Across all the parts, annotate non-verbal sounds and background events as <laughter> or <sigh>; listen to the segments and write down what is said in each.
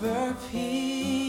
Whisper peace,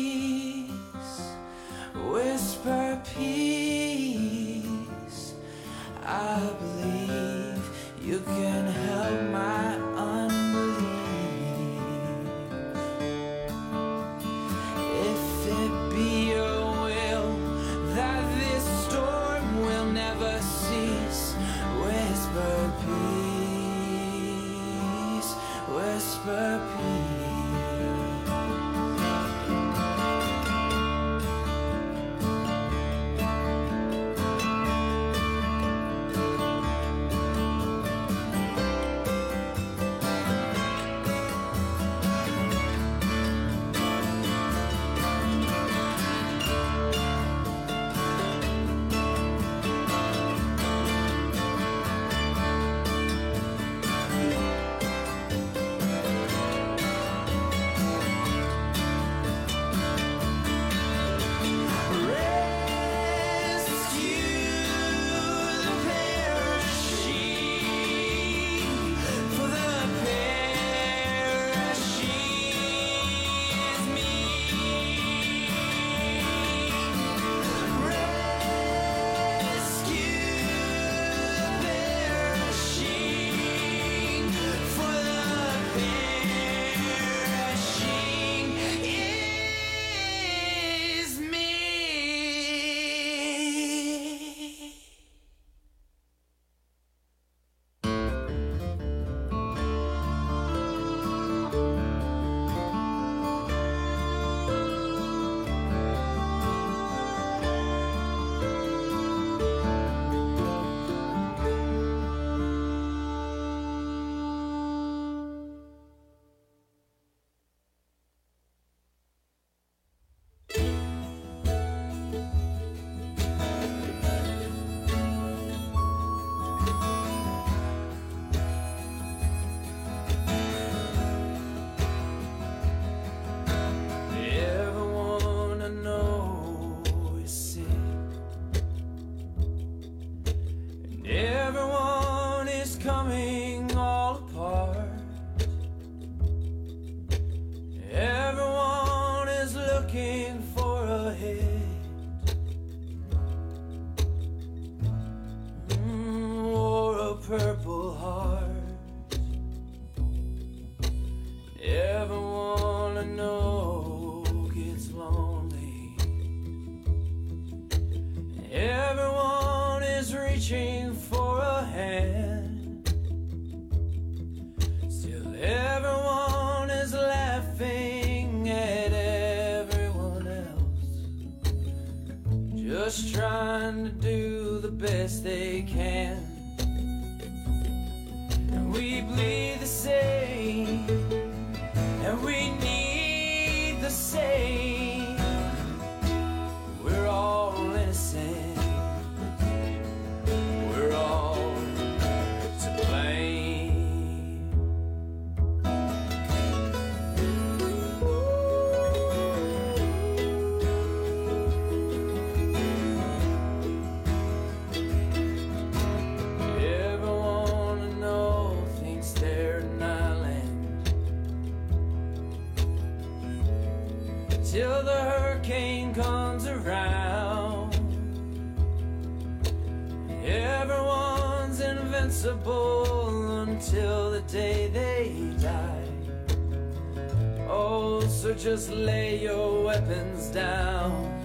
So just lay your weapons down.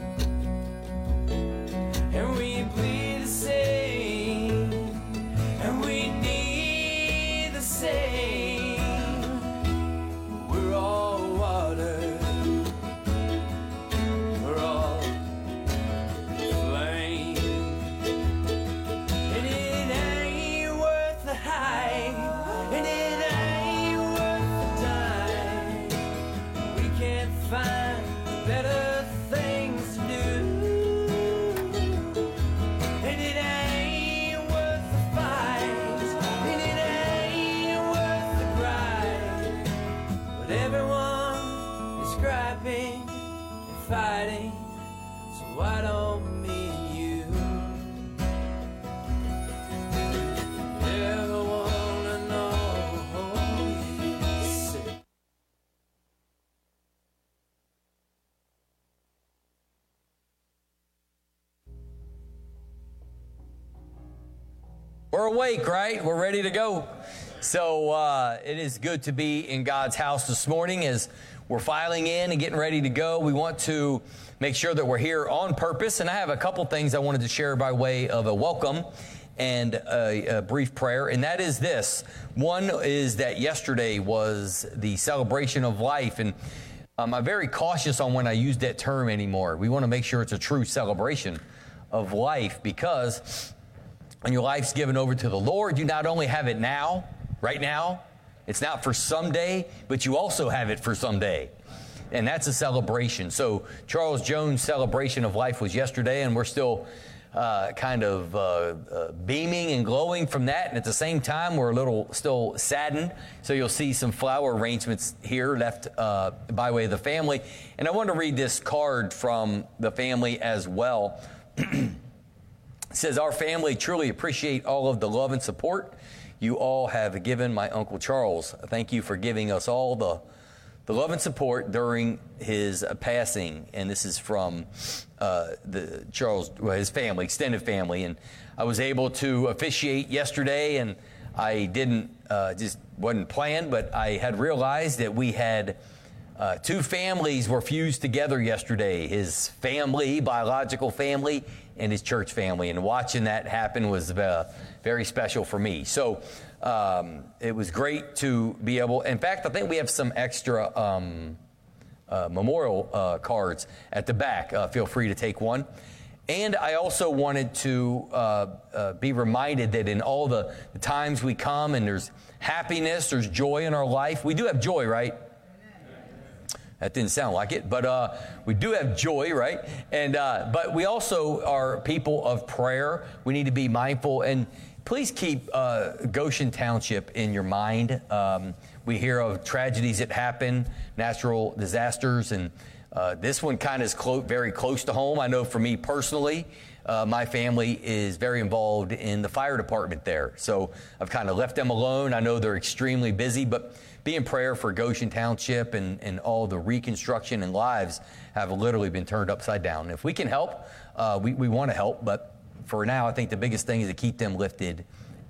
Awake, right? We're ready to go. So uh, it is good to be in God's house this morning as we're filing in and getting ready to go. We want to make sure that we're here on purpose, and I have a couple things I wanted to share by way of a welcome and a, a, brief prayer, and that is this. One is that yesterday was the celebration of life, and um, I'm very cautious on when I use that term anymore. We want to make sure it's a true celebration of life because when your life's given over to the Lord, you not only have it now, right now, it's not for someday, but you also have it for someday. And that's a celebration. So, Charles Jones' celebration of life was yesterday, and we're still uh, kind of uh, uh, beaming and glowing from that. And at the same time, we're a little still saddened. So, you'll see some flower arrangements here left uh, by way of the family. And I want to read this card from the family as well. <clears throat> says, Our family truly appreciate all of the love and support you all have given my Uncle Charles. Thank you for giving us all the, the love and support during his passing. And this is from uh, the Charles, well, his family, extended family. And I was able to officiate yesterday, and I didn't, uh, just wasn't planned, but I had realized that we had. Uh, two families were fused together yesterday his family, biological family, and his church family. And watching that happen was uh, very special for me. So um, it was great to be able, in fact, I think we have some extra um, uh, memorial uh, cards at the back. Uh, feel free to take one. And I also wanted to uh, uh, be reminded that in all the, the times we come and there's happiness, there's joy in our life. We do have joy, right? That didn't sound like it, but uh, we do have joy, right? And uh, but we also are people of prayer. We need to be mindful, and please keep uh, Goshen Township in your mind. Um, we hear of tragedies that happen, natural disasters, and uh, this one kind of is clo- very close to home. I know for me personally, uh, my family is very involved in the fire department there. So I've kind of left them alone. I know they're extremely busy, but be in prayer for Goshen Township and, and all the reconstruction and lives have literally been turned upside down. If we can help, uh, we, we want to help, but for now, I think the biggest thing is to keep them lifted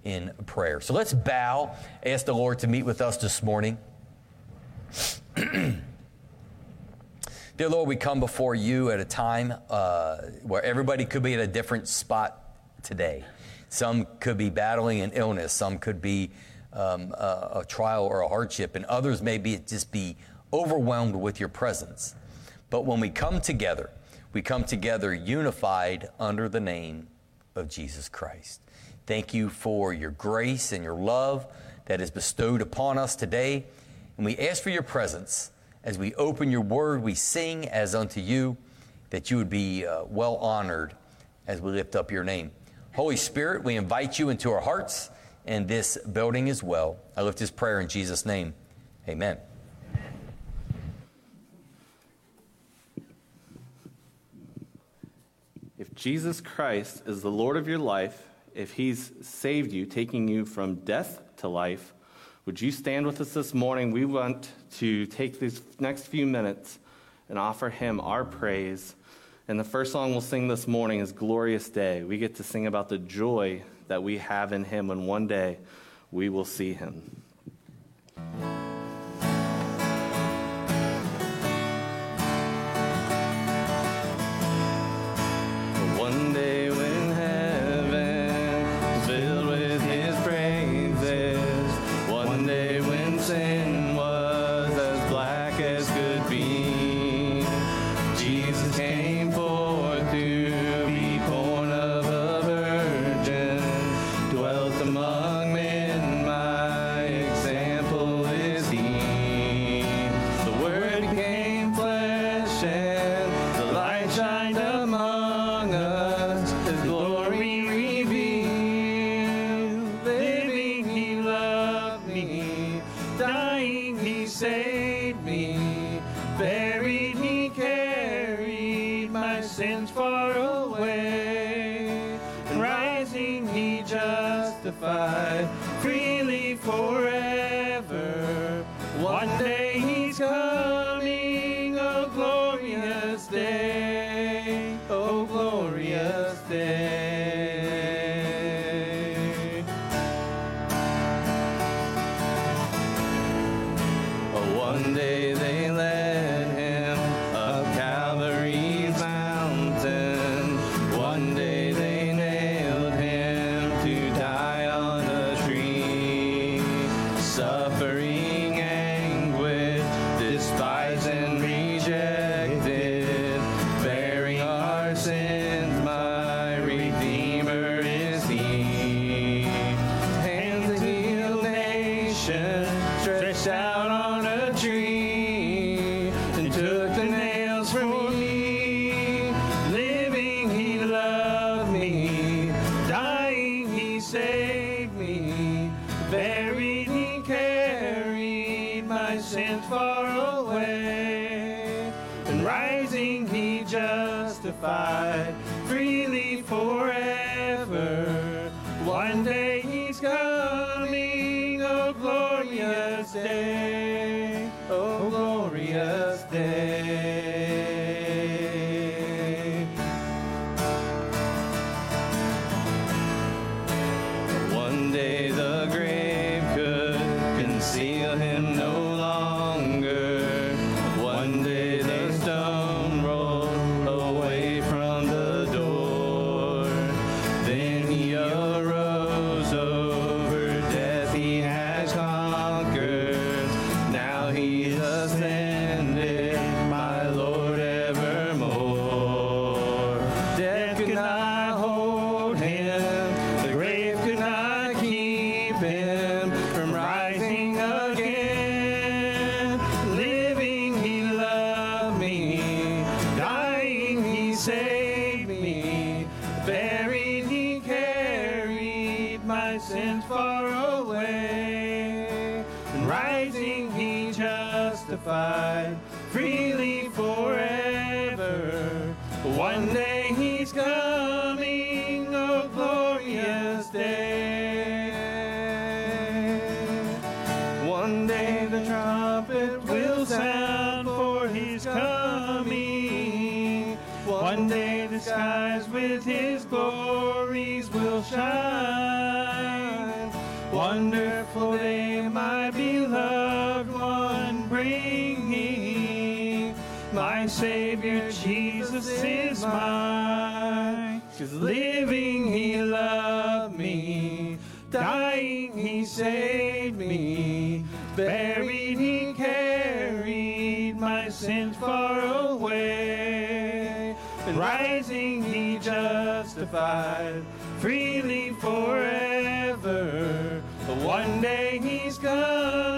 in prayer. So let's bow, ask the Lord to meet with us this morning. <clears throat> Dear Lord, we come before you at a time uh, where everybody could be at a different spot today. Some could be battling an illness, some could be um, a, a trial or a hardship, and others may be just be overwhelmed with your presence. But when we come together, we come together unified under the name of Jesus Christ. Thank you for your grace and your love that is bestowed upon us today. And we ask for your presence as we open your word, we sing as unto you, that you would be uh, well honored as we lift up your name. Holy Spirit, we invite you into our hearts and this building as well. I lift this prayer in Jesus' name. Amen. If Jesus Christ is the Lord of your life, if He's saved you, taking you from death to life, would you stand with us this morning? We want to take these next few minutes and offer Him our praise. And the first song we'll sing this morning is Glorious Day. We get to sing about the joy that we have in Him, and one day we will see Him. 'Cause living he loved me, dying he saved me, buried he carried my sins far away, and rising he justified freely forever. But one day he's come.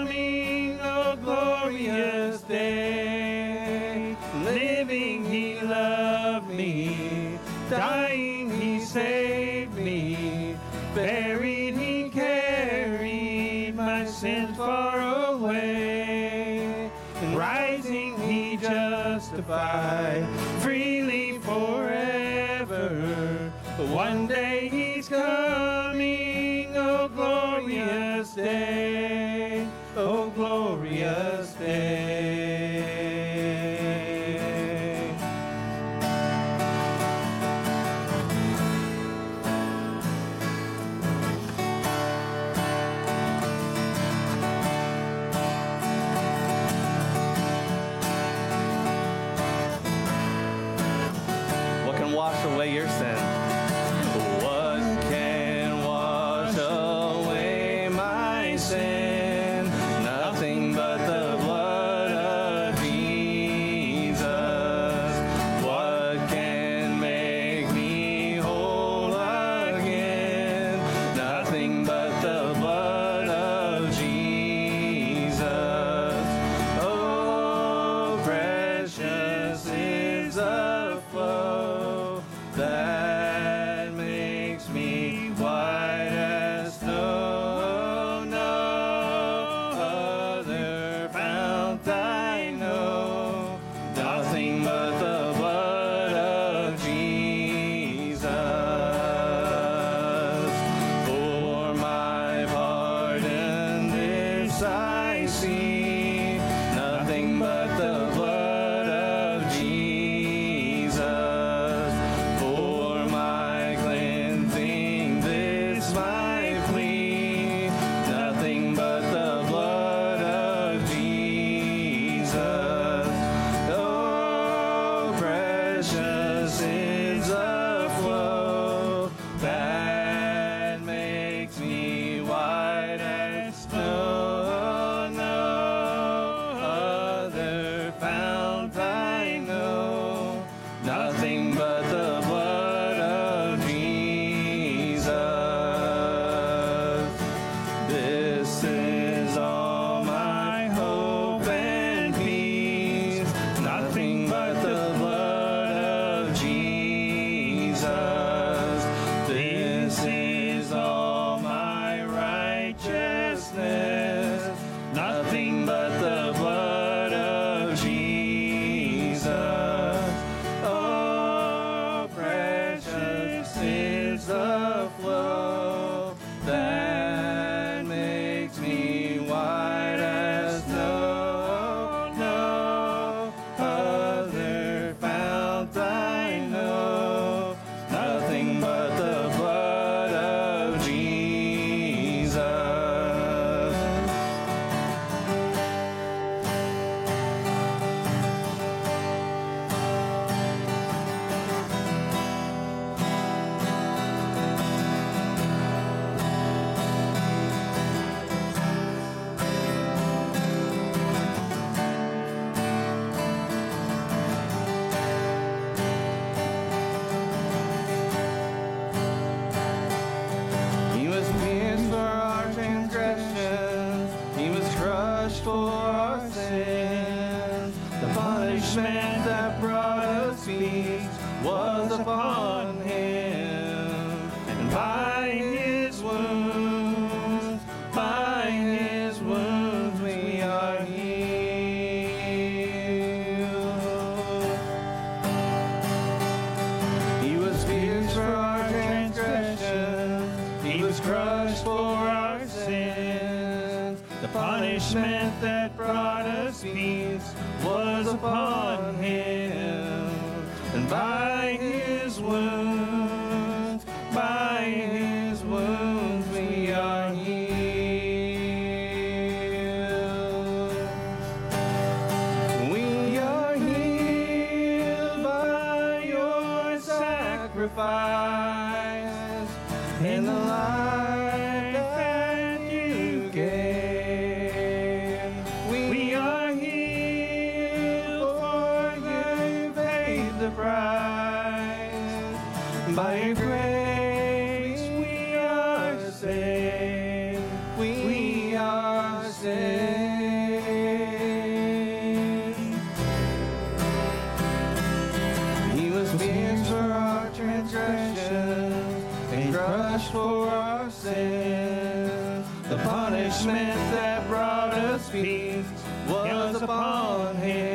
Peace was upon him.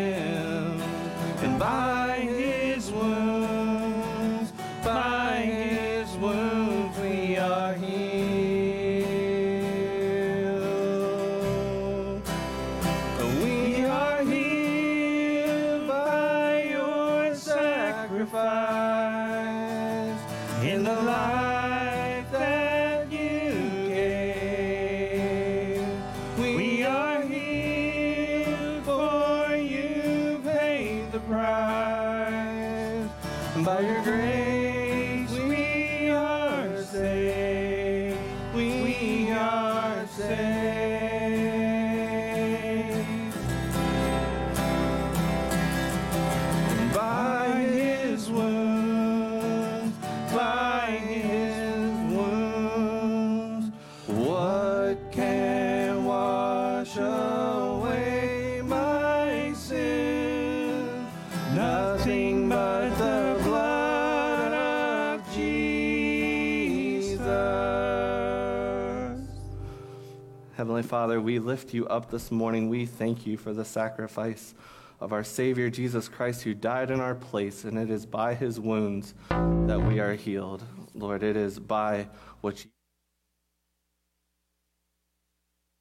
We lift you up this morning. We thank you for the sacrifice of our Savior Jesus Christ who died in our place, and it is by his wounds that we are healed. Lord, it is by what you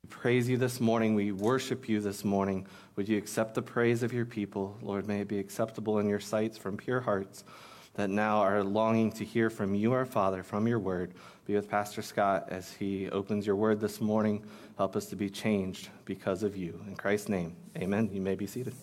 praise you this morning. We worship you this morning. Would you accept the praise of your people? Lord, may it be acceptable in your sights from pure hearts that now are longing to hear from you, our Father, from your word. Be with Pastor Scott as he opens your word this morning. Help us to be changed because of you. In Christ's name, amen. You may be seated.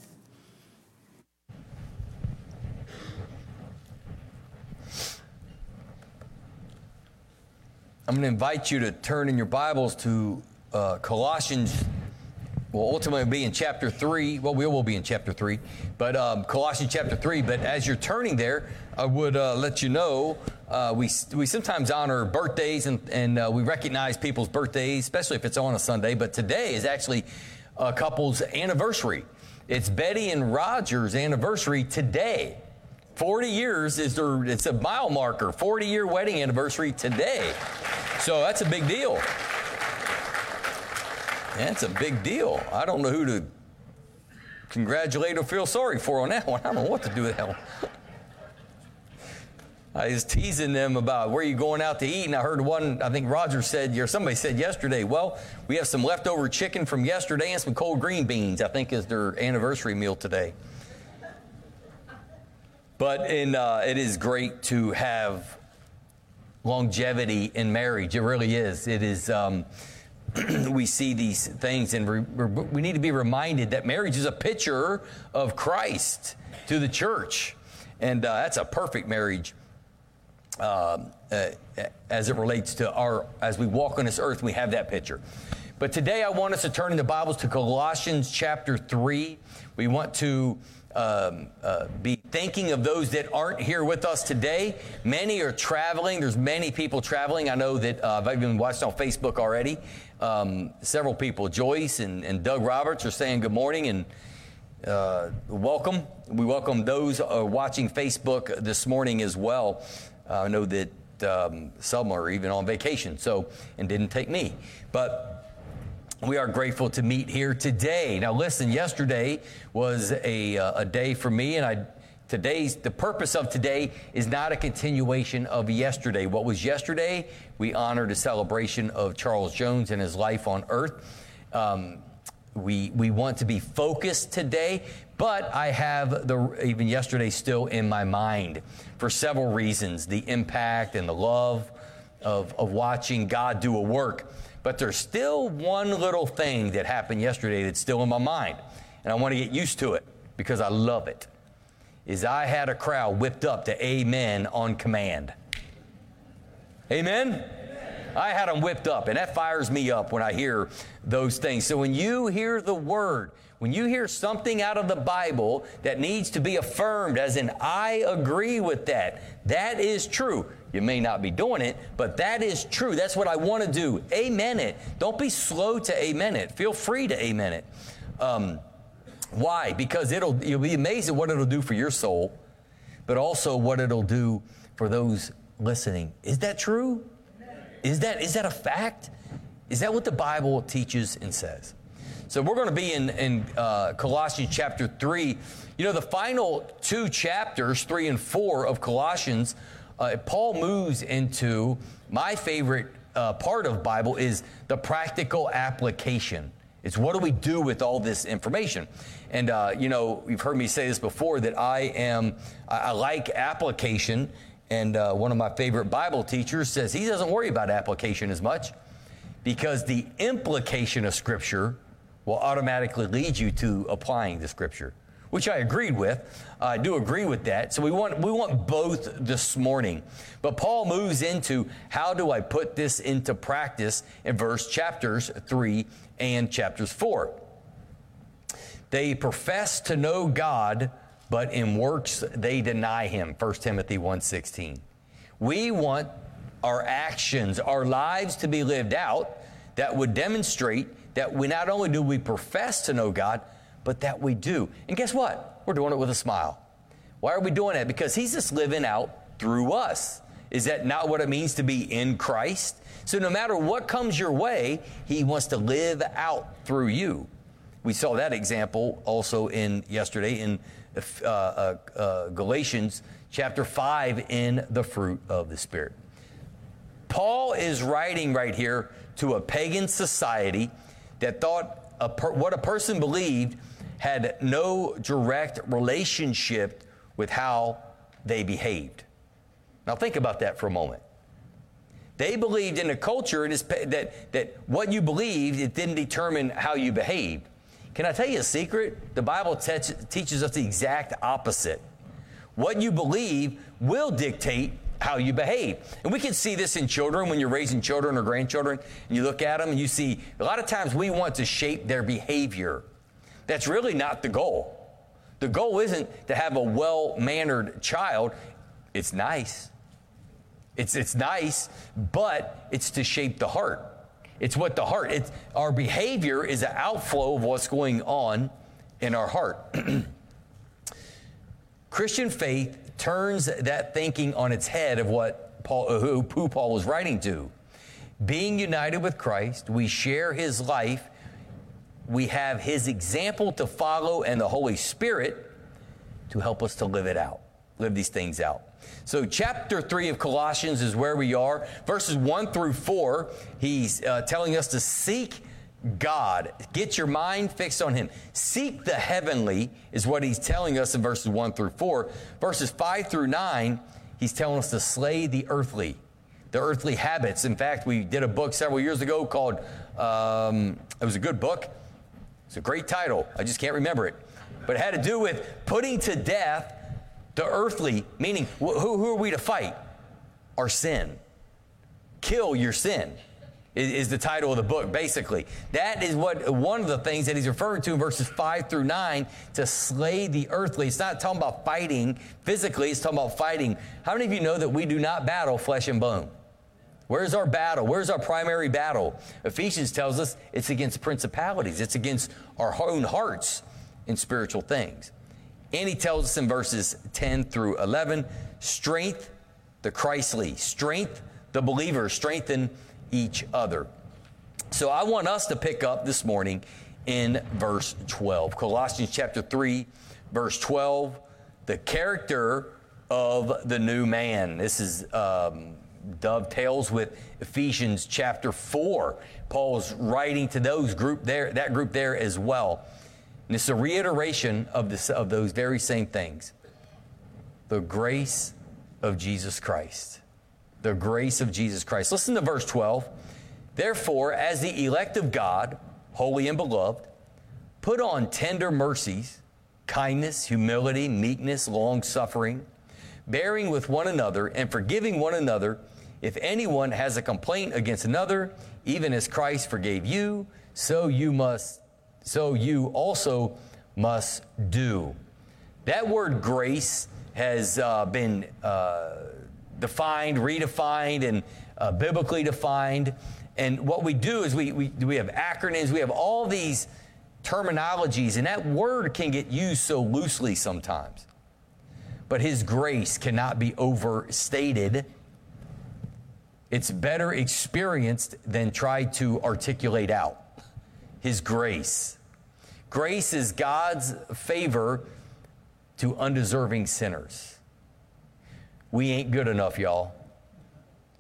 I'm going to invite you to turn in your Bibles to uh, Colossians. Will ultimately be in chapter three. Well, we will be in chapter three, but um, Colossians chapter three. But as you're turning there, I would uh, let you know uh, we we sometimes honor birthdays and and uh, we recognize people's birthdays, especially if it's on a Sunday. But today is actually a couple's anniversary. It's Betty and Roger's anniversary today. 40 years is their, it's a mile marker, 40 year wedding anniversary today. So that's a big deal. That's a big deal. I don't know who to congratulate or feel sorry for on that one. I don't know what to do with that one. I was teasing them about where you going out to eat, and I heard one. I think Roger said, or somebody said yesterday. Well, we have some leftover chicken from yesterday and some cold green beans. I think is their anniversary meal today. But in, uh, it is great to have longevity in marriage. It really is. It is. Um, <clears throat> we see these things, and re- we need to be reminded that marriage is a picture of Christ to the church, and uh, that's a perfect marriage. Um, uh, as it relates to our, as we walk on this earth, we have that picture. But today I want us to turn in the Bibles to Colossians chapter 3. We want to um, uh, be thinking of those that aren't here with us today. Many are traveling. There's many people traveling. I know that uh, I've even watched on Facebook already. Um, several people, Joyce and, and, Doug Roberts, are saying good morning and uh, welcome. We welcome those uh, watching Facebook this morning as well. I know that um, some are even on vacation, so and didn't take me, but we are grateful to meet here today. Now, listen, yesterday was a, uh, a day for me, and I today's the purpose of today is not a continuation of yesterday. What was yesterday? We honored a celebration of Charles Jones and his life on earth. Um, we we want to be focused today, but I have the even yesterday still in my mind for several reasons: the impact and the love of of watching God do a work. But there's still one little thing that happened yesterday that's still in my mind, and I want to get used to it because I love it is I had a crowd whipped up to amen on command. Amen? amen? I had them whipped up, and that fires me up when I hear those things. So when you hear the word, when you hear something out of the Bible that needs to be affirmed, as in, I agree with that, that is true. You may not be doing it, but that is true. That's what I want to do. Amen it. Don't be slow to amen it. Feel free to amen it. Um, why? Because it'll, you'll be amazed at what it'll do for your soul, but also what it'll do for those listening. Is that true? Is that, is that a fact? Is that what the Bible teaches and says? So we're going to be in, in uh, Colossians chapter 3. You know, the final two chapters, 3 and 4 of Colossians, uh, Paul moves into my favorite uh, part of Bible is the practical application. It's what do we do with all this information? And, uh, you know, you've heard me say this before that I am, I, I like application. And uh, one of my favorite Bible teachers says he doesn't worry about application as much because the implication of Scripture will automatically lead you to applying the Scripture, which I agreed with. I do agree with that. So we want, we want both this morning. But Paul moves into how do I put this into practice in verse chapters 3 and chapters 4. They profess to know God, but in works they deny him. 1 Timothy 1:16. We want our actions, our lives to be lived out that would demonstrate that we not only do we profess to know God, but that we do. And guess what? We're doing it with a smile. Why are we doing that? Because he's just living out through us. Is that not what it means to be in Christ? So no matter what comes your way, he wants to live out through you. We saw that example also in yesterday in uh, uh, uh, Galatians chapter 5 in the fruit of the Spirit. Paul is writing right here to a pagan society that thought a per- what a person believed had no direct relationship with how they behaved. Now, think about that for a moment. They believed in a culture that, that what you believed, it didn't determine how you behaved. Can I tell you a secret? The Bible te- teaches us the exact opposite. What you believe will dictate how you behave. And we can see this in children when you're raising children or grandchildren, and you look at them and you see a lot of times we want to shape their behavior. That's really not the goal. The goal isn't to have a well mannered child, it's nice. It's, it's nice, but it's to shape the heart. It's what the heart, it's, our behavior is an outflow of what's going on in our heart. <clears throat> Christian faith turns that thinking on its head of what Paul, who, who Paul was writing to. Being united with Christ, we share his life, we have his example to follow, and the Holy Spirit to help us to live it out, live these things out. So, chapter 3 of Colossians is where we are. Verses 1 through 4, he's uh, telling us to seek God. Get your mind fixed on Him. Seek the heavenly, is what He's telling us in verses 1 through 4. Verses 5 through 9, He's telling us to slay the earthly, the earthly habits. In fact, we did a book several years ago called, um, it was a good book. It's a great title. I just can't remember it. But it had to do with putting to death the earthly, meaning who, who are we to fight? Our sin. Kill your sin is, the title of the book, basically. That is what one of the things that he's referring to in verses 5 through 9 to slay the earthly. It's not talking about fighting physically, it's talking about fighting. How many of you know that we do not battle flesh and bone? Where's our battle? Where's our primary battle? Ephesians tells us it's against principalities, it's against our own hearts in spiritual things. And he tells us in verses 10 through 11 strength the Christly, strength the believer, strengthen each other. So I want us to pick up this morning in verse 12. Colossians chapter 3, verse 12. the character of the new man. This is um, dovetails with Ephesians chapter 4. Paul's writing to those group there, that group there as well. And it's a reiteration of, this, of those very same things. The grace of Jesus Christ. The grace of Jesus Christ. Listen to verse 12. Therefore, as the elect of God, holy and beloved, put on tender mercies, kindness, humility, meekness, long suffering, bearing with one another, and forgiving one another if anyone has a complaint against another, even as Christ forgave you, so you must, so you also must do. That word grace has uh, been uh, defined, redefined, and uh, biblically defined. And what we do is we, we, we have acronyms, we have all these terminologies, and that word can get used so loosely sometimes. But His grace cannot be overstated it's better experienced than tried to articulate out. His grace. Grace is God's favor to undeserving sinners. We ain't good enough, y'all.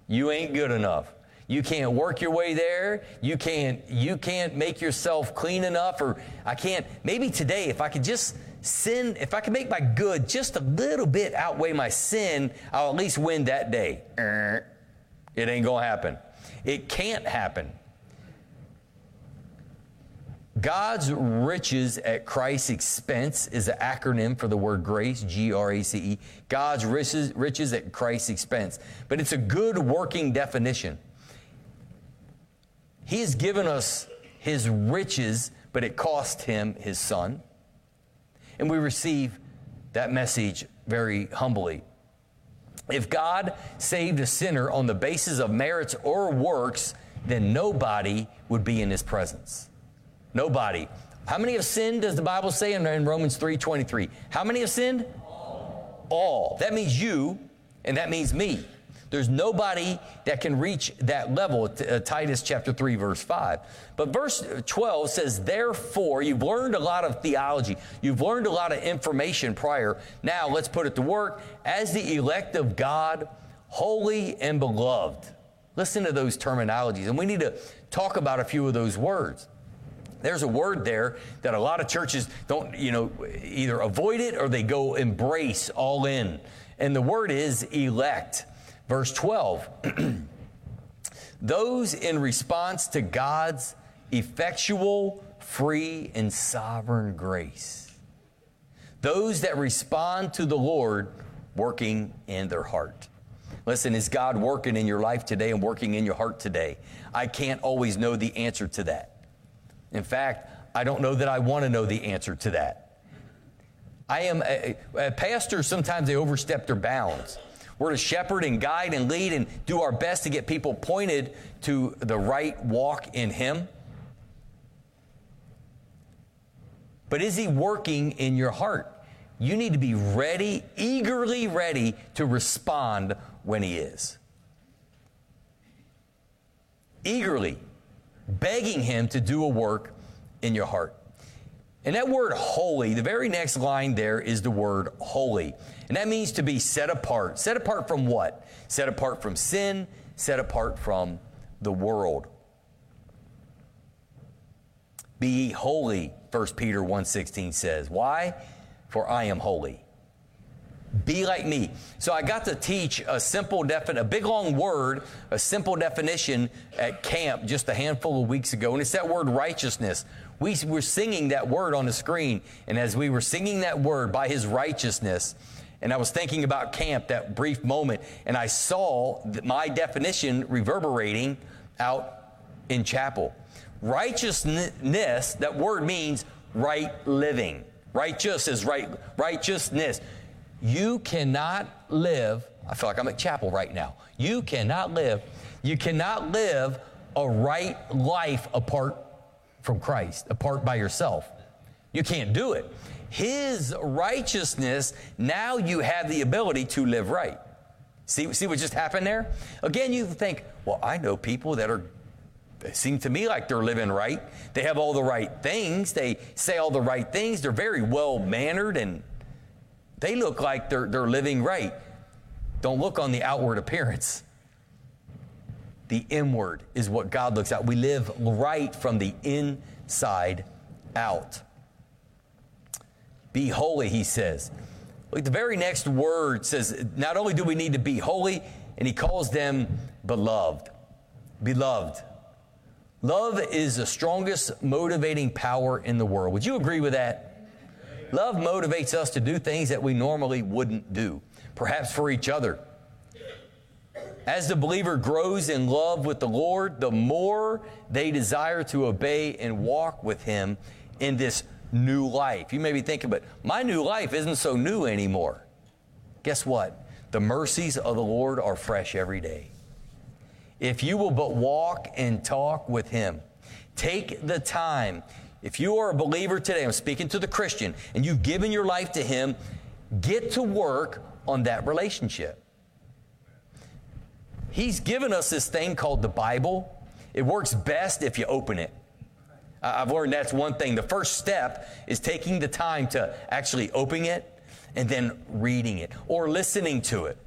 You ain't good enough. You can't work your way there. You can't you can't make yourself clean enough or I can't maybe today if I could just sin if I could make my good just a little bit outweigh my sin, I'll at least win that day. It ain't going to happen. It can't happen. God's riches at Christ's expense is an acronym for the word grace, G R A C E. God's riches, riches at Christ's expense. But it's a good working definition. He has given us his riches, but it cost him his son. And we receive that message very humbly. If God saved a sinner on the basis of merits or works, then nobody would be in his presence. Nobody. How many have sinned, does the Bible say in, Romans 3.23? How many have sinned? All. All. That means you, and that means me. There's nobody that can reach that level, uh, Titus chapter 3, verse 5. But verse 12 says, Therefore, you've learned a lot of theology, you've learned a lot of information prior. Now, let's put it to work. As the elect of God, holy and beloved. Listen to those terminologies, and we need to talk about a few of those words. There's a word there that a lot of churches don't, you know, either avoid it or they go embrace all in. And the word is elect. Verse 12 <clears throat> Those in response to God's effectual, free, and sovereign grace. Those that respond to the Lord working in their heart. Listen, is God working in your life today and working in your heart today? I can't always know the answer to that. In fact, I don't know that I want to know the answer to that. I am a, a pastor, sometimes they overstep their bounds. We're to shepherd and guide and lead and do our best to get people pointed to the right walk in Him. But is He working in your heart? You need to be ready, eagerly ready to respond when He is. Eagerly begging Him to do a work in your heart. And that word holy, the very next line there is the word holy. And that means to be set apart. Set apart from what? Set apart from sin, set apart from the world. Be holy, 1 Peter 1:16 says. Why? For I am holy. Be like me. So I got to teach a simple definition, a big long word, a simple definition at camp just a handful of weeks ago, and it's that word righteousness. We were singing that word on the screen, and as we were singing that word by his righteousness, and I was thinking about camp that brief moment, and I saw my definition reverberating out in chapel. Righteousness, that word means right living. Righteous is right, righteousness. You cannot live, I feel like I'm at chapel right now. You cannot live, you cannot live a right life apart from Christ, apart by yourself. You can't do it. His righteousness, now you have the ability to live right. See, see what just happened there? Again, you think, well, I know people that are seem to me like they're living right. They have all the right things. They say all the right things. They're very well mannered and They look like they're, they're living right. Don't look on the outward appearance. The inward is what God looks at. We live right from the inside out. Be holy, he says. Look, the very next word says, not only do we need to be holy, and he calls them beloved. Beloved. Love is the strongest motivating power in the world. Would you agree with that? Love motivates us to do things that we normally wouldn't do, perhaps for each other. As the believer grows in love with the Lord, the more they desire to obey and walk with Him in this new life. You may be thinking, but my new life isn't so new anymore. Guess what? The mercies of the Lord are fresh every day. If you will but walk and talk with Him, take the time. If you are a believer today, I'm speaking to the Christian, and you've given your life to Him, get to work on that relationship. He's given us this thing called the Bible. It works best if you open it. I've learned that's one thing. The first step is taking the time to actually open it and then reading it or listening to it.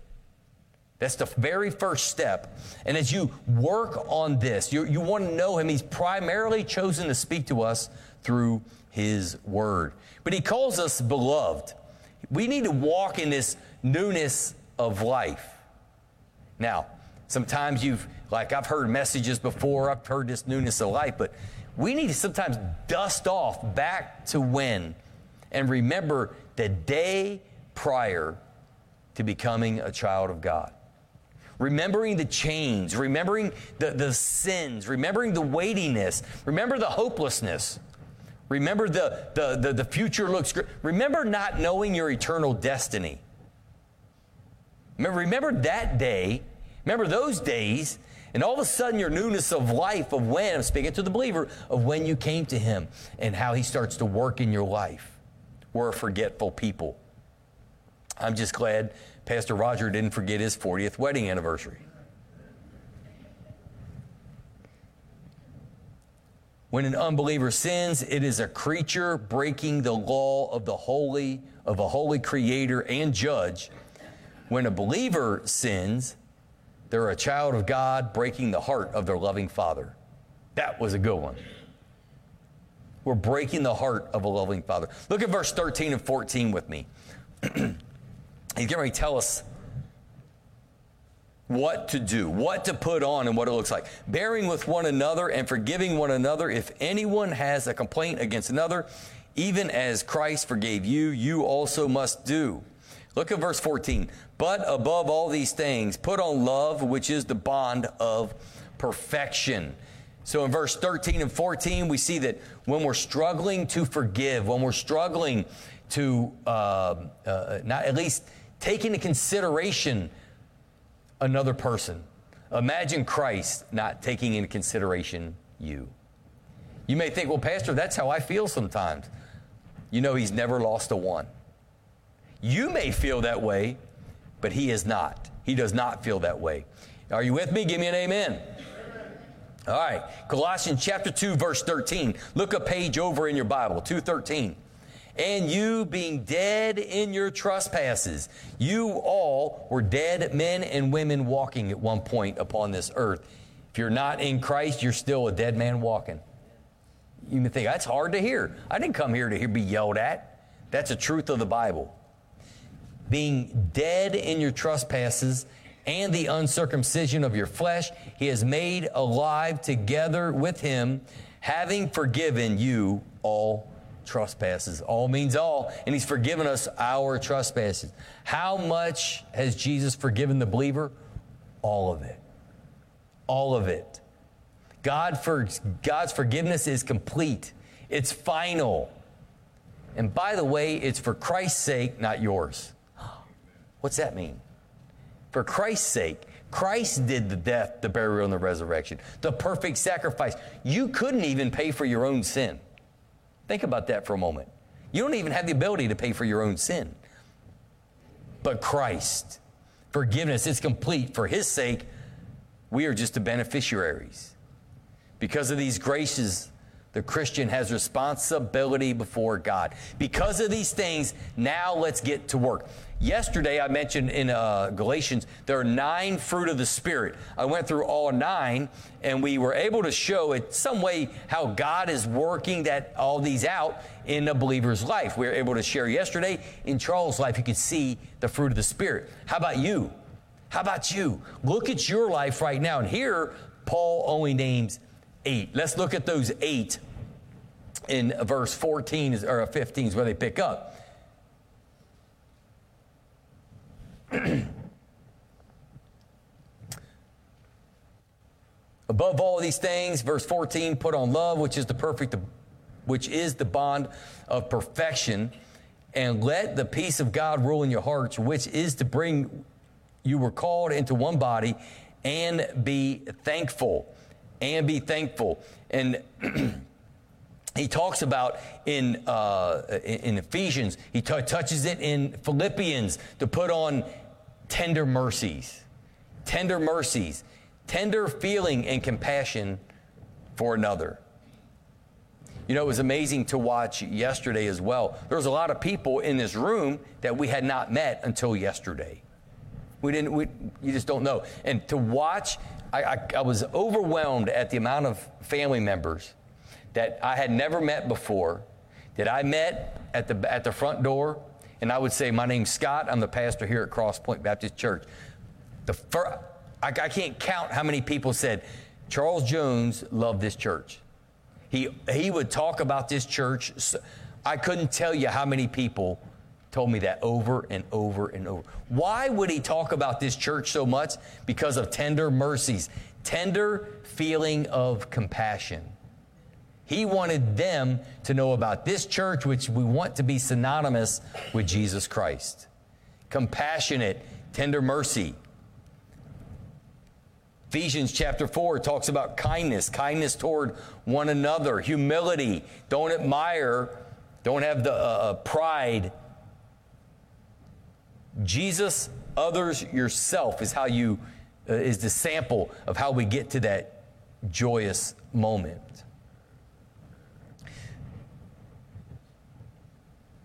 That's the very first step. And as you work on this, you, you want to know Him. He's primarily chosen to speak to us through His Word. But He calls us beloved. We need to walk in this newness of life. Now, sometimes you've, like I've heard messages before, I've heard this newness of life, but we need to sometimes dust off back to when and remember the day prior to becoming a child of God remembering the chains, remembering the, the sins, remembering the weightiness, remember the hopelessness. Remember the, the, the, the future looks great. Remember not knowing your eternal destiny. Remember, remember that day. Remember those days. And all of a sudden, your newness of life, of when, I'm speaking to the believer, of when you came to Him and how He starts to work in your life. We're a forgetful people. I'm just glad Pastor Roger didn't forget his 40th wedding anniversary. When an unbeliever sins, it is a creature breaking the law of the holy, of a holy creator and judge. When a believer sins, they're a child of God breaking the heart of their loving father. That was a good one. We're breaking the heart of a loving father. Look at verse 13 and 14 with me. <clears throat> He's ready to tell us what to do, what to put on, and what it looks like. Bearing with one another and forgiving one another. If anyone has a complaint against another, even as Christ forgave you, you also must do. Look at verse 14. But above all these things, put on love, which is the bond of perfection. So in verse 13 and 14, we see that when we're struggling to forgive, when we're struggling to uh, uh, not at least take into consideration another person. Imagine Christ not taking into consideration you. You may think, well, Pastor, that's how I feel sometimes. You know, he's never lost a one. You may feel that way, but he is not. He does not feel that way. Are you with me? Give me an amen. All right. Colossians chapter 2 verse 13. Look a page over in your Bible, 213 and you being dead in your trespasses. You all were dead men and women walking at one point upon this earth. If you're not in Christ, you're still a dead man walking. You may think, that's hard to hear. I didn't come here to hear, be yelled at. That's the truth of the Bible. Being dead in your trespasses and the uncircumcision of your flesh, he has made alive together with him, having forgiven you all trespasses. All means all, and He's forgiven us our trespasses. How much has Jesus forgiven the believer? All of it. All of it. God for, God's forgiveness is complete, it's final. And by the way, it's for Christ's sake, not yours. <gasps> What's that mean? For Christ's sake. Christ did the death, the burial, and the resurrection, the perfect sacrifice. You couldn't even pay for your own sin. Think about that for a moment. You don't even have the ability to pay for your own sin. But Christ, forgiveness is complete. For His sake, we are just the beneficiaries. Because of these graces, the Christian has responsibility before God. Because of these things, now let's get to work. Yesterday, I mentioned in uh, Galatians, there are nine fruit of the Spirit. I went through all nine, and we were able to show in some way how God is working that all these out in a believer's life. We were able to share yesterday in Charles' life. You could see the fruit of the Spirit. How about you? How about you? Look at your life right now. And here, Paul only names eight. Let's look at those eight in verse 14 or 15 is where they pick up. <clears throat> Above all these things, verse 14, put on love, which is the perfect, which is the bond of perfection, and let the peace of God rule in your hearts, which is to bring you were called into one body, and be thankful. And be thankful. And <clears throat> he talks about in, uh, in Ephesians, he t- touches it in Philippians to put on tender mercies, tender mercies, tender feeling and compassion for another. You know, it was amazing to watch yesterday as well. There was a lot of people in this room that we had not met until yesterday. We didn't, we, you just don't know. And to watch, I, I, I was overwhelmed at the amount of family members that I had never met before, that I met at the, at the front door, and I would say, My name's Scott. I'm the pastor here at Cross Point Baptist Church. The fir- I, I can't count how many people said, Charles Jones loved this church. He, he would talk about this church. I couldn't tell you how many people told me that over and over and over. Why would he talk about this church so much? Because of tender mercies, tender feeling of compassion. He wanted them to know about this church, which we want to be synonymous with Jesus Christ. Compassionate, tender mercy. Ephesians chapter 4 talks about kindness, kindness toward one another, humility. Don't admire, don't have the uh, uh pride. Jesus, others, yourself is how you, uh, is the sample of how we get to that joyous moment.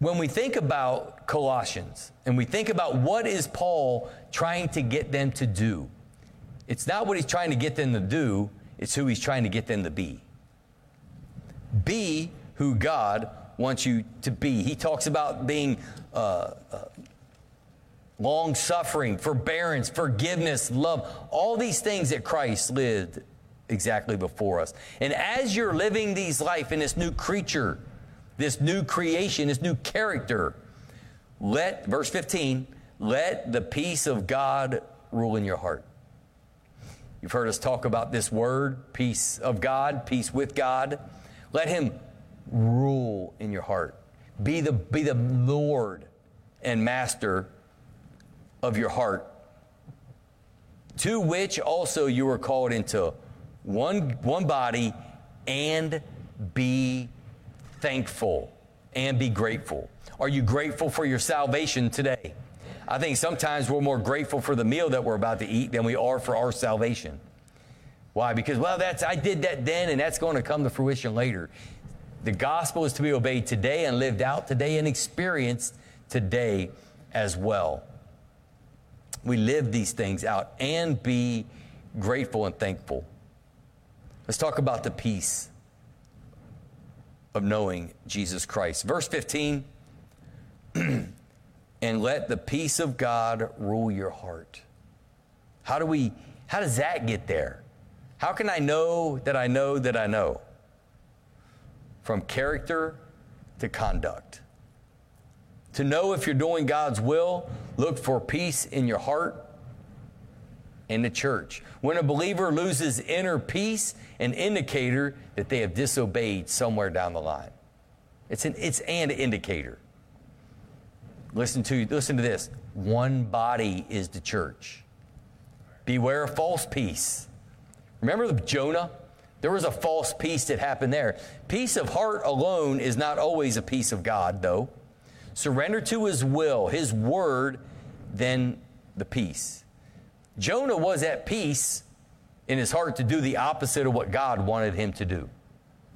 When we think about Colossians and we think about what is Paul trying to get them to do, it's not what he's trying to get them to do, it's who he's trying to get them to be. Be who God wants you to be. He talks about being uh, uh, long suffering, forbearance, forgiveness, love, all these things that Christ lived exactly before us. And as you're living these life in this new creature, this new creation, this new character. Let, verse 15, let the peace of God rule in your heart. You've heard us talk about this word, peace of God, peace with God. Let Him rule in your heart. Be the, be the Lord and master of your heart, to which also you were called into one, one body and be thankful and be grateful. Are you grateful for your salvation today? I think sometimes we're more grateful for the meal that we're about to eat than we are for our salvation. Why? Because, well, that's, I did that then and that's going to come to fruition later. The gospel is to be obeyed today and lived out today and experienced today as well. We live these things out and be grateful and thankful. Let's talk about the peace of knowing Jesus Christ. Verse 15, <clears throat> and let the peace of God rule your heart. How do we, how does that get there? How can I know that I know that I know? From character to conduct. To know if you're doing God's will, look for peace in your heart in the church. When a believer loses inner peace, an indicator that they have disobeyed somewhere down the line. It's an, it's an indicator. Listen to, listen to this. One body is the church. Beware of false peace. Remember the Jonah? There was a false peace that happened there. Peace of heart alone is not always a peace of God, though. Surrender to his will, his word, then the peace. Jonah was at peace in his heart to do the opposite of what God wanted him to do.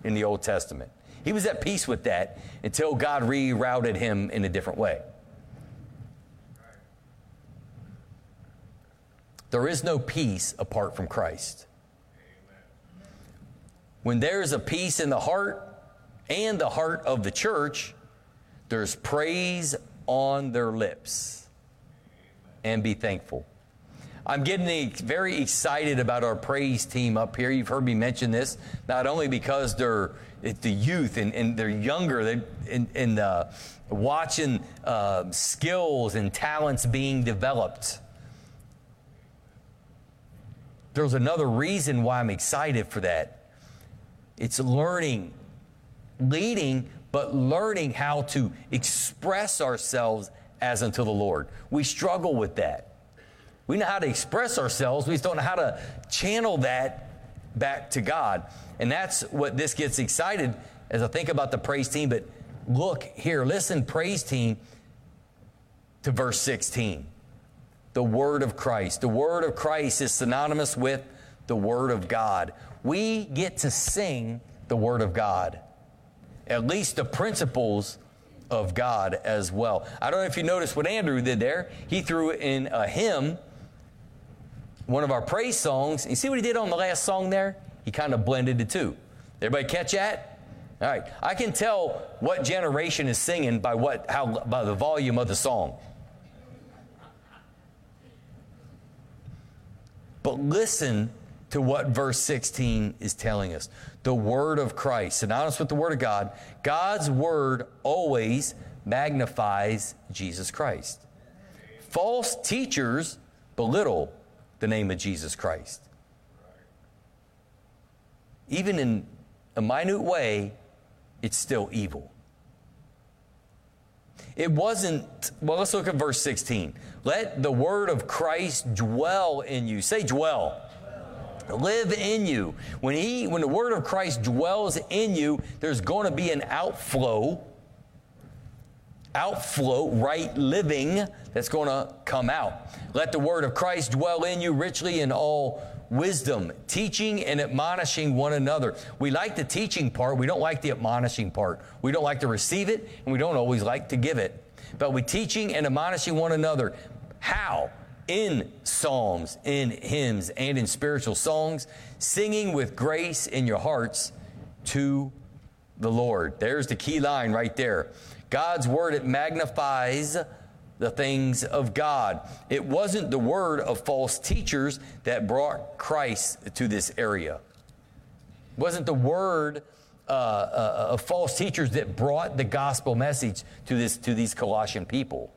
in the Old Testament. He was at peace with that until God rerouted him in a different way. There is no peace apart from Christ. When there is a peace in the heart and the heart of the church, there's praise on their lips. And be thankful. I'm getting very excited about our praise team up here. You've heard me mention this, not only because they're the youth and, and they're younger, they, and, and uh, watching uh, skills and talents being developed. There's another reason why I'm excited for that. It's learning, leading, but learning how to express ourselves as unto the Lord. We struggle with that. We know how to express ourselves, we just don't know how to channel that back to God. And that's what this gets excited as I think about the praise team. But look here, listen, praise team, to verse 16. The Word of Christ. The Word of Christ is synonymous with the Word of God. We get to sing the Word of God, at least the principles of God as well. I don't know if you noticed what Andrew did there. He threw in a hymn one of our praise songs. You see what he did on the last song there? He kind of blended the two. Everybody catch that? All right. I can tell what generation is singing by what how by the volume of the song. But listen to what verse 16 is telling us. The word of Christ, synonymous with the word of God, God's word always magnifies Jesus Christ. False teachers belittle the name of Jesus Christ. Even in a minute way, it's still evil. It wasn't, well, let's look at verse 16. Let the word of Christ dwell in you. Say, dwell. Live in you. When he, when the word of Christ dwells in you, there's going to be an outflow outflow, right living that's going to come out. Let the word of Christ dwell in you richly in all wisdom, teaching and admonishing one another. We like the teaching part, we don't like the admonishing part. We don't like to receive it, and we don't always like to give it. But we teaching and admonishing one another. How? In psalms, in hymns, and in spiritual songs, singing with grace in your hearts to the Lord. There's the key line right there. God's word, it magnifies the things of God. It wasn't the word of false teachers that brought Christ to this area. It wasn't the word uh, uh, of false teachers that brought the gospel message to, this, to these Colossian people.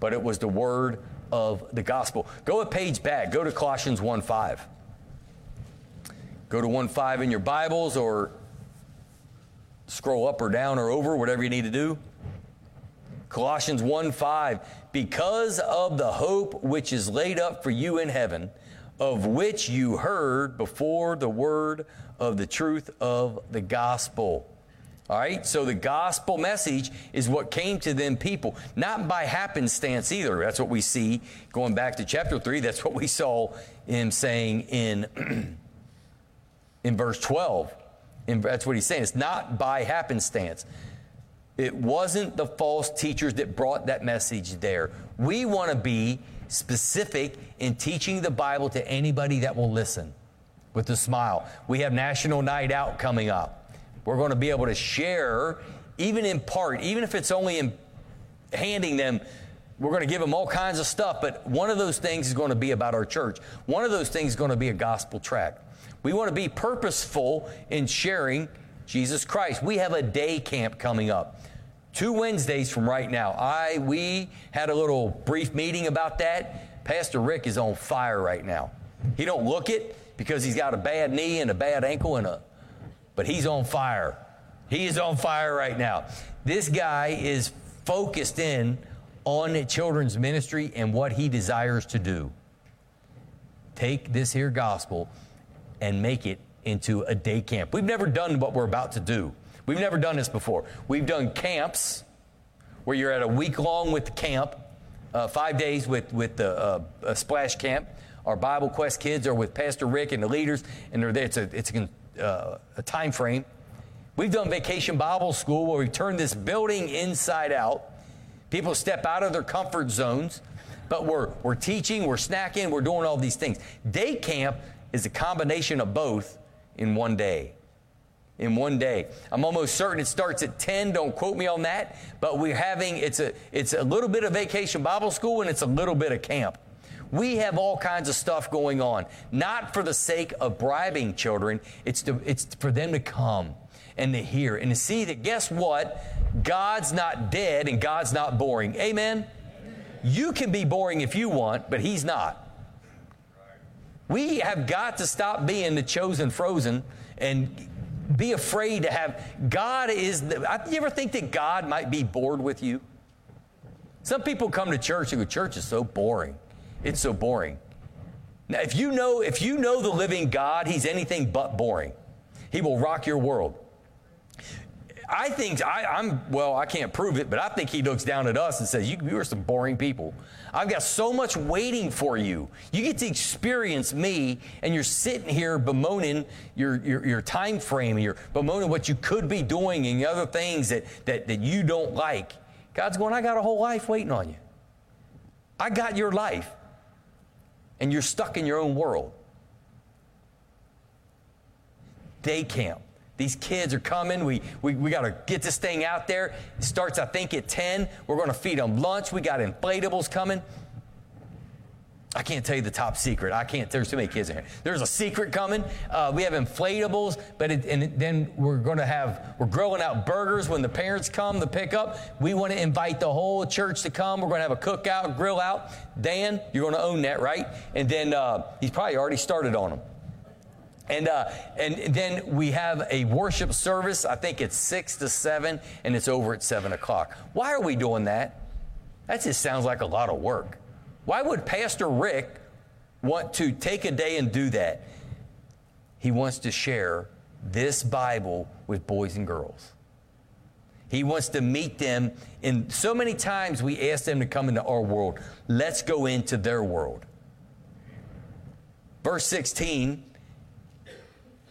But it was the word of the gospel. Go a page back. Go to Colossians 1 5. Go to 1 5 in your Bibles or scroll up or down or over, whatever you need to do. Colossians 1 5, because of the hope which is laid up for you in heaven, of which you heard before the word of the truth of the gospel. All right, so the gospel message is what came to them people, not by happenstance either. That's what we see going back to chapter 3. That's what we saw him saying in, <clears throat> in verse 12. And that's what he's saying. It's not by happenstance. It wasn't the false teachers that brought that message there. We want to be specific in teaching the Bible to anybody that will listen with a smile. We have National Night Out coming up. We're going to be able to share, even in part, even if it's only in handing them we're going to give them all kinds of stuff, but one of those things is going to be about our church. One of those things is going to be a gospel tract. We want to be purposeful in sharing Jesus Christ. We have a day camp coming up. Two Wednesdays from right now. I we had a little brief meeting about that. Pastor Rick is on fire right now. He don't look it because he's got a bad knee and a bad ankle and a but he's on fire. He is on fire right now. This guy is focused in on children's ministry and what he desires to do. Take this here gospel and make it into a day camp. We've never done what we're about to do. We've never done this before. We've done camps where you're at a week long with the camp, uh, five days with, with the uh, splash camp. Our Bible Quest kids are with Pastor Rick and the leaders, and they're there. It's a, it's a, uh, a time frame. We've done vacation Bible school where we've turned this building inside out. People step out of their comfort zones, but we're, we're teaching, we're snacking, we're doing all these things. Day camp is a combination of both in one day. In one day. I'm almost certain it starts at 10. Don't quote me on that. But we're having, it's a, it's a little bit of vacation Bible school and it's a little bit of camp. We have all kinds of stuff going on, not for the sake of bribing children. It's, to, it's for them to come and to hear and to see that guess what? God's not dead and God's not boring. Amen? You can be boring if you want, but He's not. We have got to stop being the chosen frozen and be afraid to have God is the, you ever think that God might be bored with you? Some people come to church and go, church is so boring. It's so boring. Now, if you know, if you know the living God, He's anything but boring. He will rock your world. I think I, am well. I can't prove it, but I think he looks down at us and says, you, "You are some boring people. I've got so much waiting for you. You get to experience me, and you're sitting here bemoaning your your, your time frame. You're bemoaning what you could be doing and other things that, that that you don't like. God's going. I got a whole life waiting on you. I got your life, and you're stuck in your own world. Day camp. These kids are coming. We, we, we got to get this thing out there. It starts, I think, at 10. We're going to feed them lunch. We got inflatables coming. I can't tell you the top secret. I can't. There's too many kids in here. There's a secret coming. Uh, we have inflatables, but it, and then we're going to have we're grilling out burgers when the parents come to pick up. We want to invite the whole church to come. We're going to have a cookout, grill out. Dan, you're going to own that, right? And then uh, he's probably already started on them. And, uh, and then we have a worship service. I think it's 6 to 7, and it's over at 7 o'clock. Why are we doing that? That just sounds like a lot of work. Why would Pastor Rick want to take a day and do that? He wants to share this Bible with boys and girls. He wants to meet them. And so many times we ask them to come into our world. Let's go into their world. Verse 16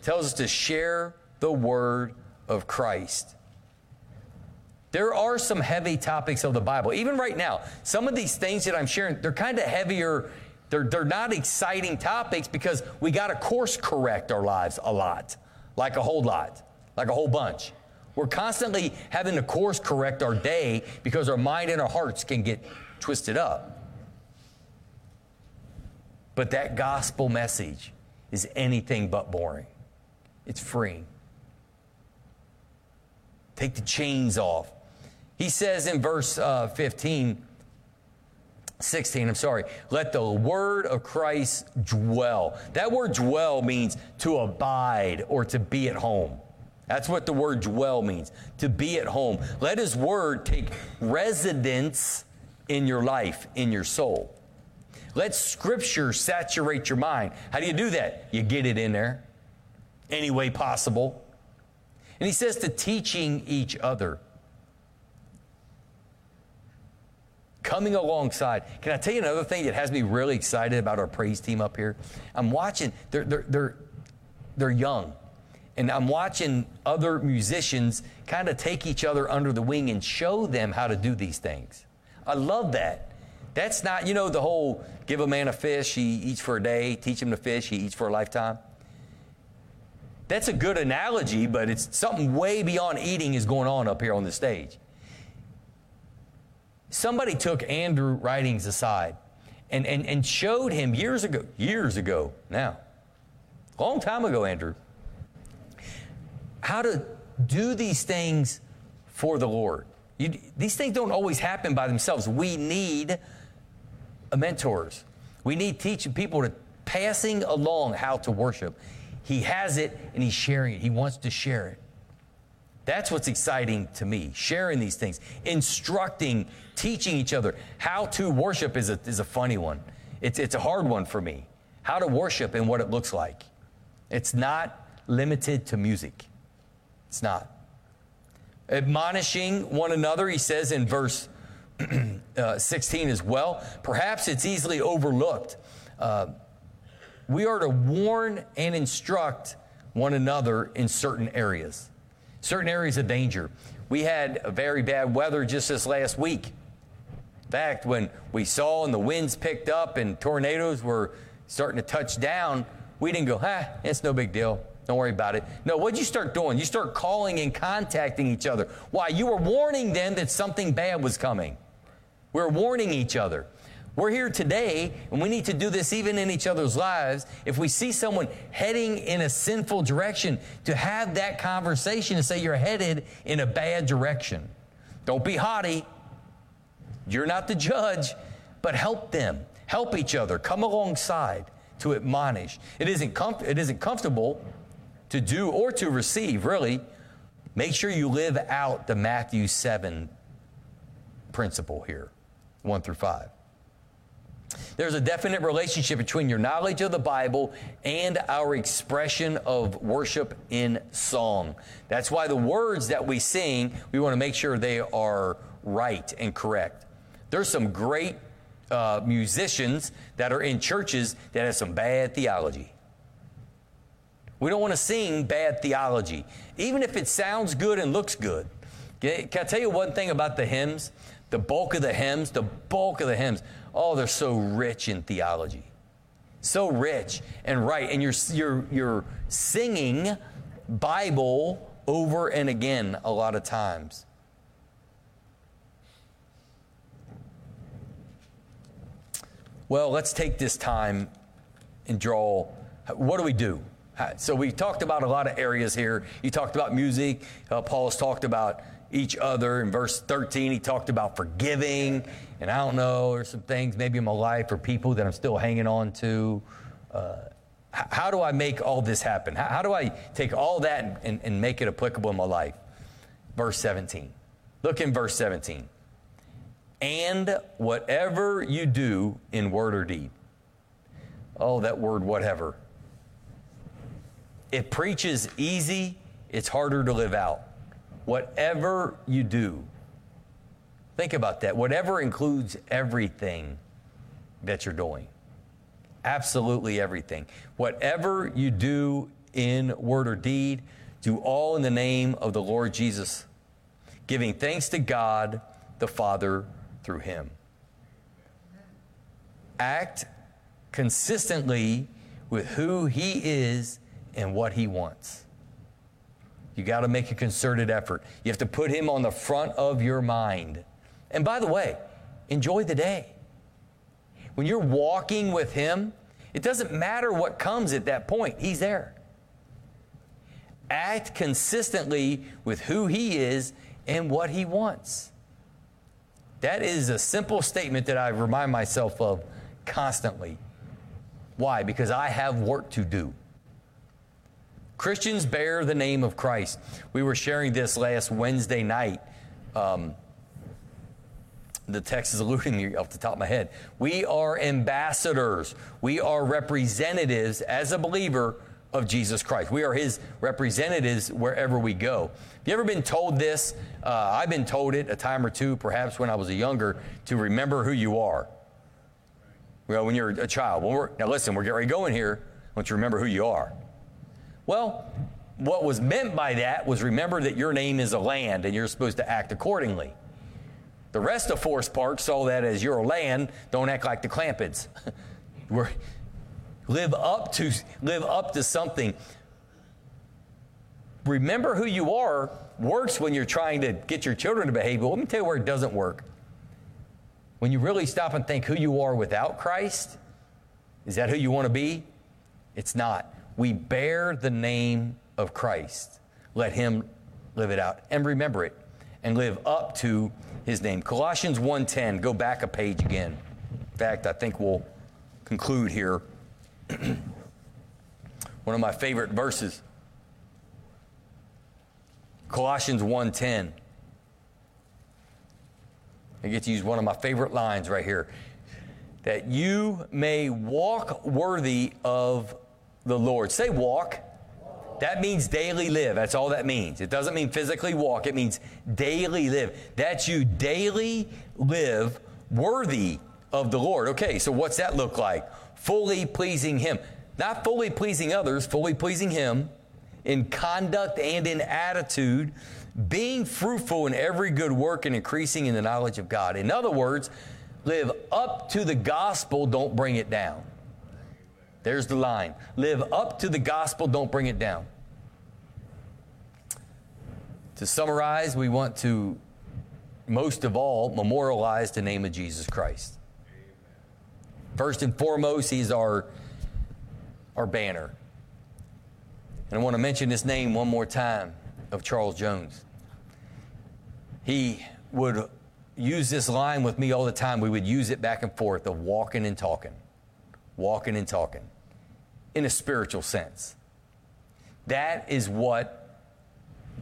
tells us to share the word of Christ. There are some heavy topics of the Bible. Even right now, some of these things that I'm sharing, they're kind of heavier. They're, they're not exciting topics because we got to course correct our lives a lot, like a whole lot, like a whole bunch. We're constantly having to course correct our day because our mind and our hearts can get twisted up. But that gospel message is anything but boring. It's free. Take the chains off. He says in verse uh, 15, 16, I'm sorry, let the word of Christ dwell. That word dwell means to abide or to be at home. That's what the word dwell means, to be at home. Let his word take residence in your life, in your soul. Let scripture saturate your mind. How do you do that? You get it in there any way possible. And he says to teaching each other. Coming alongside. Can I tell you another thing that has me really excited about our praise team up here? I'm watching, they're, they're, they're, they're young. And I'm watching other musicians kind of take each other under the wing and show them how to do these things. I love that. That's not, you know, the whole give a man a fish, he eats for a day, teach him to fish, he eats for a lifetime. That's a good analogy, but it's something way beyond eating is going on up here on the stage. Somebody took Andrew Writings aside and, and, and showed him years ago, years ago now, long time ago, Andrew, how to do these things for the Lord. You, these things don't always happen by themselves. We need mentors. We need teaching people to passing along how to worship. He has it and he's sharing it. He wants to share it. That's what's exciting to me, sharing these things, instructing, teaching each other. How to worship is a, is a funny one. It's, it's a hard one for me. How to worship and what it looks like. It's not limited to music. It's not. Admonishing one another, he says in verse <clears throat> uh, 16 as well. Perhaps it's easily overlooked. Uh, we are to warn and instruct one another in certain areas. certain areas of danger. We had very bad weather just this last week. In fact, when we saw and the winds picked up and tornadoes were starting to touch down, we didn't go, ah, it's no big deal. Don't worry about it. No, what'd you start doing? You start calling and contacting each other. Why? You were warning them that something bad was coming. We're warning each other. We're here today, and we need to do this even in each other's lives. If we see someone heading in a sinful direction, to have that conversation and say, You're headed in a bad direction. Don't be haughty. You're not the judge, but help them. Help each other. Come alongside to admonish. It isn't, it isn't comfortable to do or to receive, really. Make sure you live out the Matthew 7 principle here, 1 through 5. There's a definite relationship between your knowledge of the Bible and our expression of worship in song. That's why the words that we sing, we want to make sure they are right and correct. There's some great uh, musicians that are in churches that have some bad theology. We don't want to sing bad theology, even if it sounds good and looks good. Can I tell you one thing about the hymns? The bulk of the hymns, the bulk of the hymns Oh, they're so rich in theology. So rich and right. And you're, you're, you're singing Bible over and again a lot of times. Well, let's take this time and draw. What do we do? So we talked about a lot of areas here. You talked about music. Uh, Paul's talked about each other. In verse 13, he talked about forgiving. And I don't know, there's some things maybe in my life or people that I'm still hanging on to. Uh, how do I make all this happen? How, how do I take all that and, and make it applicable in my life? Verse 17. Look in verse 17. And whatever you do in word or deed. Oh, that word, whatever. It preaches easy, it's harder to live out whatever you do, think about that. Whatever includes everything that you're doing. Absolutely everything. Whatever you do in word or deed, do all in the name of the Lord Jesus, giving thanks to God the Father through him. Act consistently with who he is and what he wants. You got to make a concerted effort. You have to put Him on the front of your mind. And by the way, enjoy the day. When you're walking with Him, it doesn't matter what comes at that point, He's there. Act consistently with who He is and what He wants. That is a simple statement that I remind myself of constantly. Why? Because I have work to do. Christians bear the name of Christ. We were sharing this last Wednesday night. Um, the text is eluding me off the top of my head. We are ambassadors. We are representatives as a believer of Jesus Christ. We are his representatives wherever we go. Have you ever been told this? Uh, I've been told it a time or two, perhaps when I was a younger, to remember who you are. Well, when you're a child. Now listen, we're getting ready to go in here. I want you to remember who you are. Well, what was meant by that was remember that your name is a land and you're supposed to act accordingly. The rest of Forest Park saw that as your land, don't act like the Clampetts. <laughs> live up to live up to something. Remember who you are works when you're trying to get your children to behave, but let me tell you where it doesn't work. When you really stop and think who you are without Christ, is that who you want to be? It's not we bear the name of Christ. Let him live it out and remember it and live up to his name. Colossians 1:10, go back a page again. In fact, I think we'll conclude here. <clears throat> One of my favorite verses. Colossians 1:10. I get to use one of my favorite lines right here. That you may walk worthy of the Lord. Say walk. That means daily live. That's all that means. It doesn't mean physically walk, it means daily live. That you daily live worthy of the Lord. Okay, so what's that look like? Fully pleasing Him. Not fully pleasing others, fully pleasing Him in conduct and in attitude, being fruitful in every good work and increasing in the knowledge of God. In other words, live up to the gospel, don't bring it down. There's the line. Live up to the gospel, don't bring it down. To summarize, we want to, most of all, memorialize the name of Jesus Christ. First and foremost, He's our, our banner. And I want to mention this name one more time of Charles Jones. He would use this line with me all the time. We would use it back and forth of walking and talking, walking and talking in a spiritual sense. That is what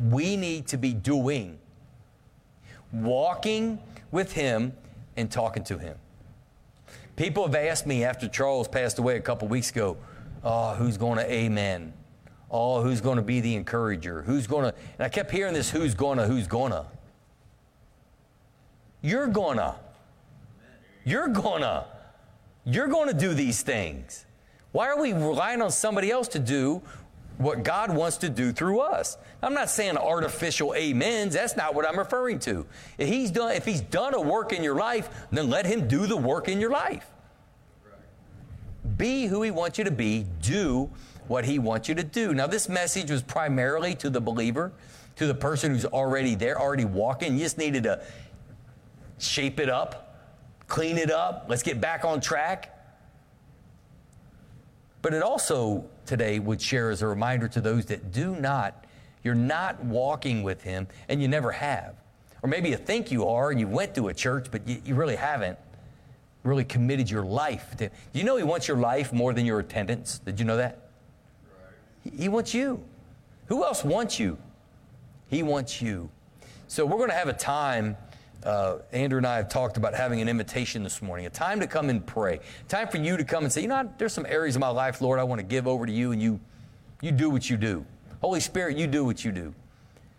we need to be doing walking with Him and talking to Him. People have asked me after Charles passed away a couple weeks ago, oh, who's going to amen? Oh, who's going to be the encourager? Who's going to, and I kept hearing this who's going to, who's going to. You're going to. You're going to. You're going to do these things. Why are we relying on somebody else to do what God wants to do through us? I'm not saying artificial amens. That's not what I'm referring to. If he's done, if he's done a work in your life, then let him do the work in your life. Be who he wants you to be. Do what he wants you to do. Now, this message was primarily to the believer, to the person who's already there, already walking. You just needed to shape it up, clean it up. Let's get back on track. But it also today would share as a reminder to those that do not, you're not walking with Him and you never have. Or maybe you think you are and you went to a church, but you, you really haven't really committed your life to. You know He wants your life more than your attendance. Did you know that? Right. He, he wants you. Who else wants you? He wants you. So we're going to have a time uh, Andrew and I have talked about having an invitation this morning, a time to come and pray, time for you to come and say, you know, there's some areas of my life, Lord, I want to give over to you, and you, you do what you do. Holy Spirit, you do what you do.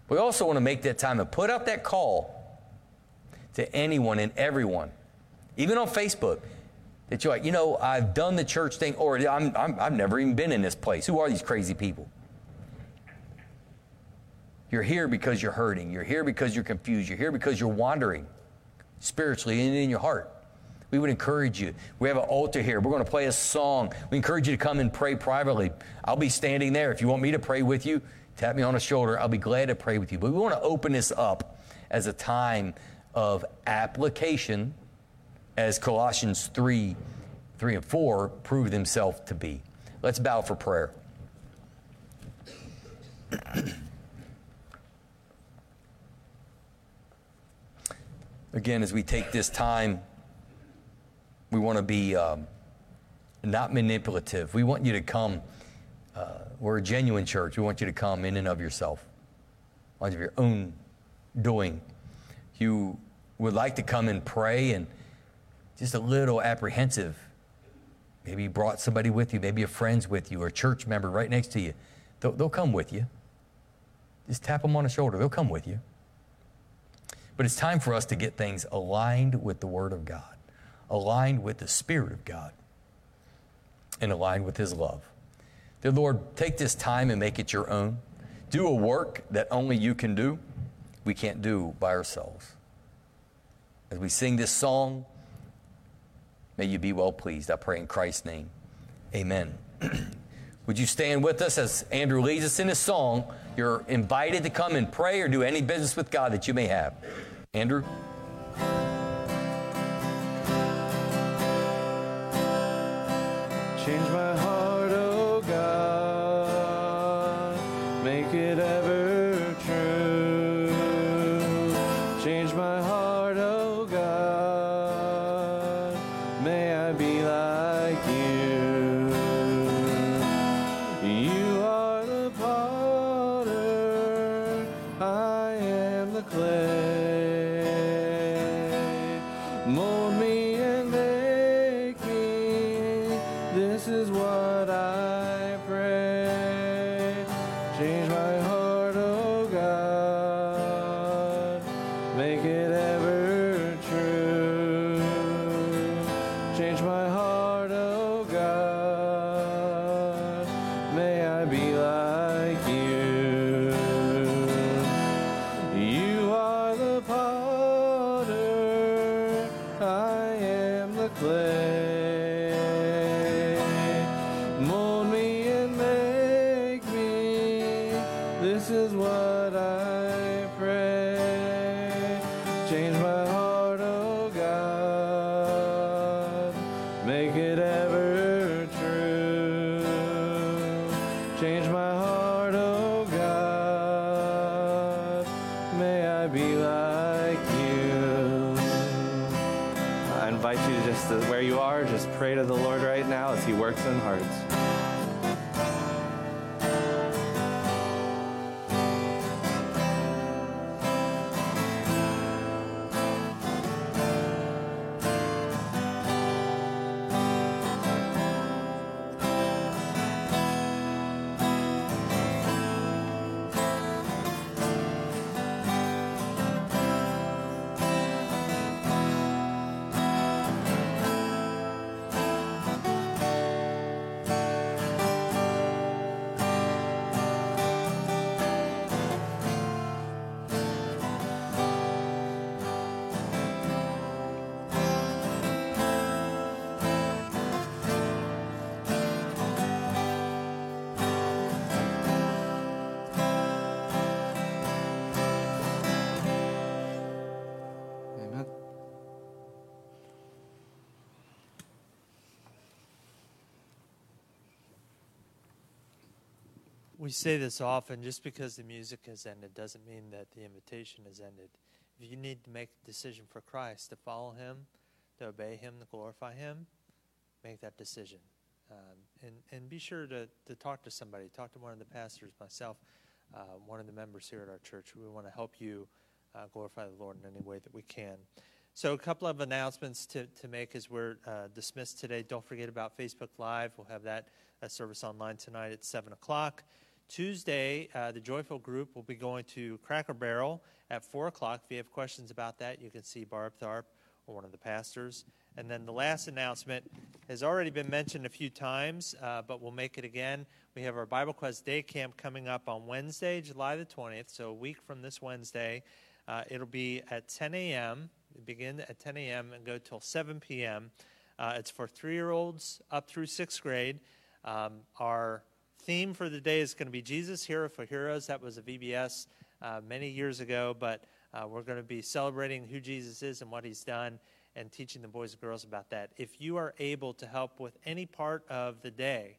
We also want to make that time and put out that call to anyone and everyone, even on Facebook, that you're like, you know, I've done the church thing, or I'm, I'm, I've never even been in this place. Who are these crazy people? You're here because you're hurting. You're here because you're confused. You're here because you're wandering spiritually and in your heart. We would encourage you. We have an altar here. We're going to play a song. We encourage you to come and pray privately. I'll be standing there. If you want me to pray with you, tap me on the shoulder. I'll be glad to pray with you. But we want to open this up as a time of application, as Colossians 3 3 and 4 prove themselves to be. Let's bow for prayer. <clears throat> again, as we take this time, we want to be um, not manipulative. We want you to come. Uh, we're a genuine church. We want you to come in and of yourself, of your own doing. You would like to come and pray and just a little apprehensive. Maybe you brought somebody with you, maybe a friend's with you, or a church member right next to you. They'll, they'll come with you. Just tap them on the shoulder, they'll come with you. But it's time for us to get things aligned with the Word of God, aligned with the Spirit of God, and aligned with His love. Dear Lord, take this time and make it your own. Do a work that only you can do, we can't do by ourselves. As we sing this song, may you be well pleased. I pray in Christ's name. Amen. <clears throat> Would you stand with us as Andrew leads us in his song? You're invited to come and pray or do any business with God that you may have. Andrew? This is what I We say this often just because the music has ended doesn't mean that the invitation has ended. If you need to make a decision for Christ, to follow Him, to obey Him, to glorify Him, make that decision. Um, and, and be sure to, to talk to somebody. Talk to one of the pastors, myself, uh, one of the members here at our church. We want to help you uh, glorify the Lord in any way that we can. So, a couple of announcements to, to make as we're uh, dismissed today. Don't forget about Facebook Live. We'll have that uh, service online tonight at 7 o'clock. Tuesday, uh, the Joyful Group will be going to Cracker Barrel at 4 o'clock. If you have questions about that, you can see Barb Tharp or one of the pastors. And then the last announcement has already been mentioned a few times, uh, but we'll make it again. We have our Bible Quest Day Camp coming up on Wednesday, July the 20th, so a week from this Wednesday. Uh, it'll be at 10 a.m., begin at 10 a.m. and go till 7 p.m. Uh, it's for three year olds up through sixth grade. Um, our theme for the day is going to be Jesus, Hero for Heroes. That was a VBS uh, many years ago, but uh, we're going to be celebrating who Jesus is and what he's done and teaching the boys and girls about that. If you are able to help with any part of the day,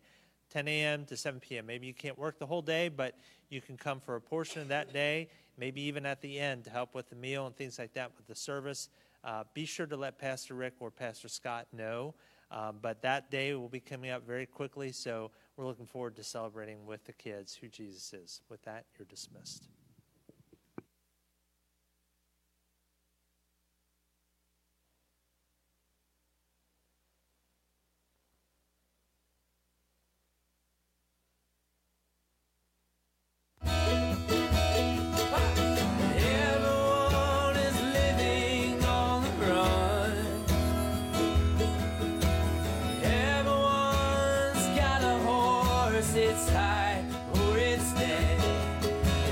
10 a.m. to 7 p.m., maybe you can't work the whole day, but you can come for a portion of that day, maybe even at the end to help with the meal and things like that with the service. Uh, be sure to let Pastor Rick or Pastor Scott know. Um, but that day will be coming up very quickly, so we're looking forward to celebrating with the kids who Jesus is. With that, you're dismissed.